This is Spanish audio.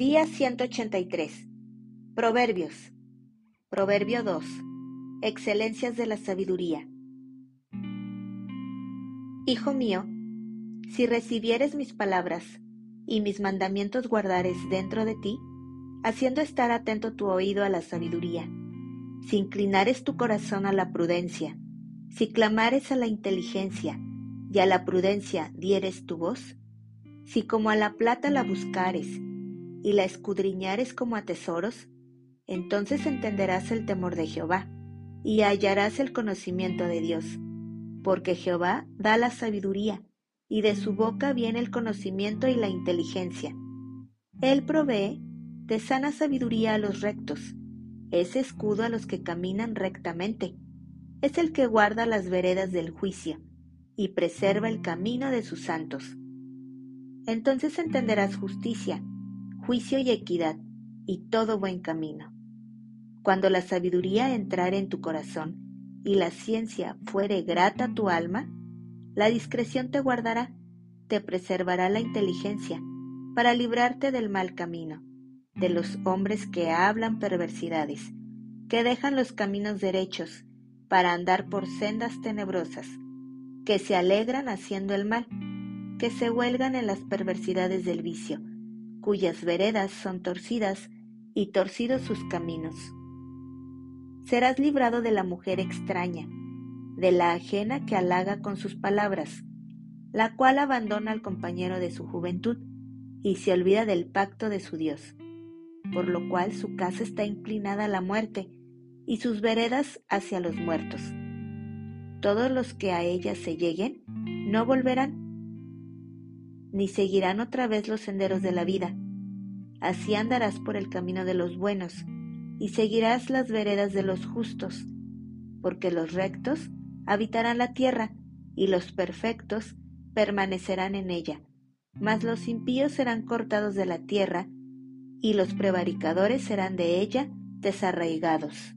Día 183. Proverbios. Proverbio 2. Excelencias de la sabiduría. Hijo mío, si recibieres mis palabras y mis mandamientos guardares dentro de ti, haciendo estar atento tu oído a la sabiduría, si inclinares tu corazón a la prudencia, si clamares a la inteligencia y a la prudencia dieres tu voz, si como a la plata la buscares y la escudriñares como a tesoros, entonces entenderás el temor de Jehová y hallarás el conocimiento de Dios, porque Jehová da la sabiduría y de su boca viene el conocimiento y la inteligencia. Él provee de sana sabiduría a los rectos, es escudo a los que caminan rectamente, es el que guarda las veredas del juicio y preserva el camino de sus santos. Entonces entenderás justicia, juicio y equidad, y todo buen camino. Cuando la sabiduría entrare en tu corazón y la ciencia fuere grata a tu alma, la discreción te guardará, te preservará la inteligencia, para librarte del mal camino, de los hombres que hablan perversidades, que dejan los caminos derechos para andar por sendas tenebrosas, que se alegran haciendo el mal, que se huelgan en las perversidades del vicio, cuyas veredas son torcidas y torcidos sus caminos. Serás librado de la mujer extraña, de la ajena que halaga con sus palabras, la cual abandona al compañero de su juventud y se olvida del pacto de su Dios, por lo cual su casa está inclinada a la muerte y sus veredas hacia los muertos. Todos los que a ella se lleguen no volverán, ni seguirán otra vez los senderos de la vida. Así andarás por el camino de los buenos y seguirás las veredas de los justos, porque los rectos habitarán la tierra, y los perfectos permanecerán en ella. Mas los impíos serán cortados de la tierra, y los prevaricadores serán de ella desarraigados.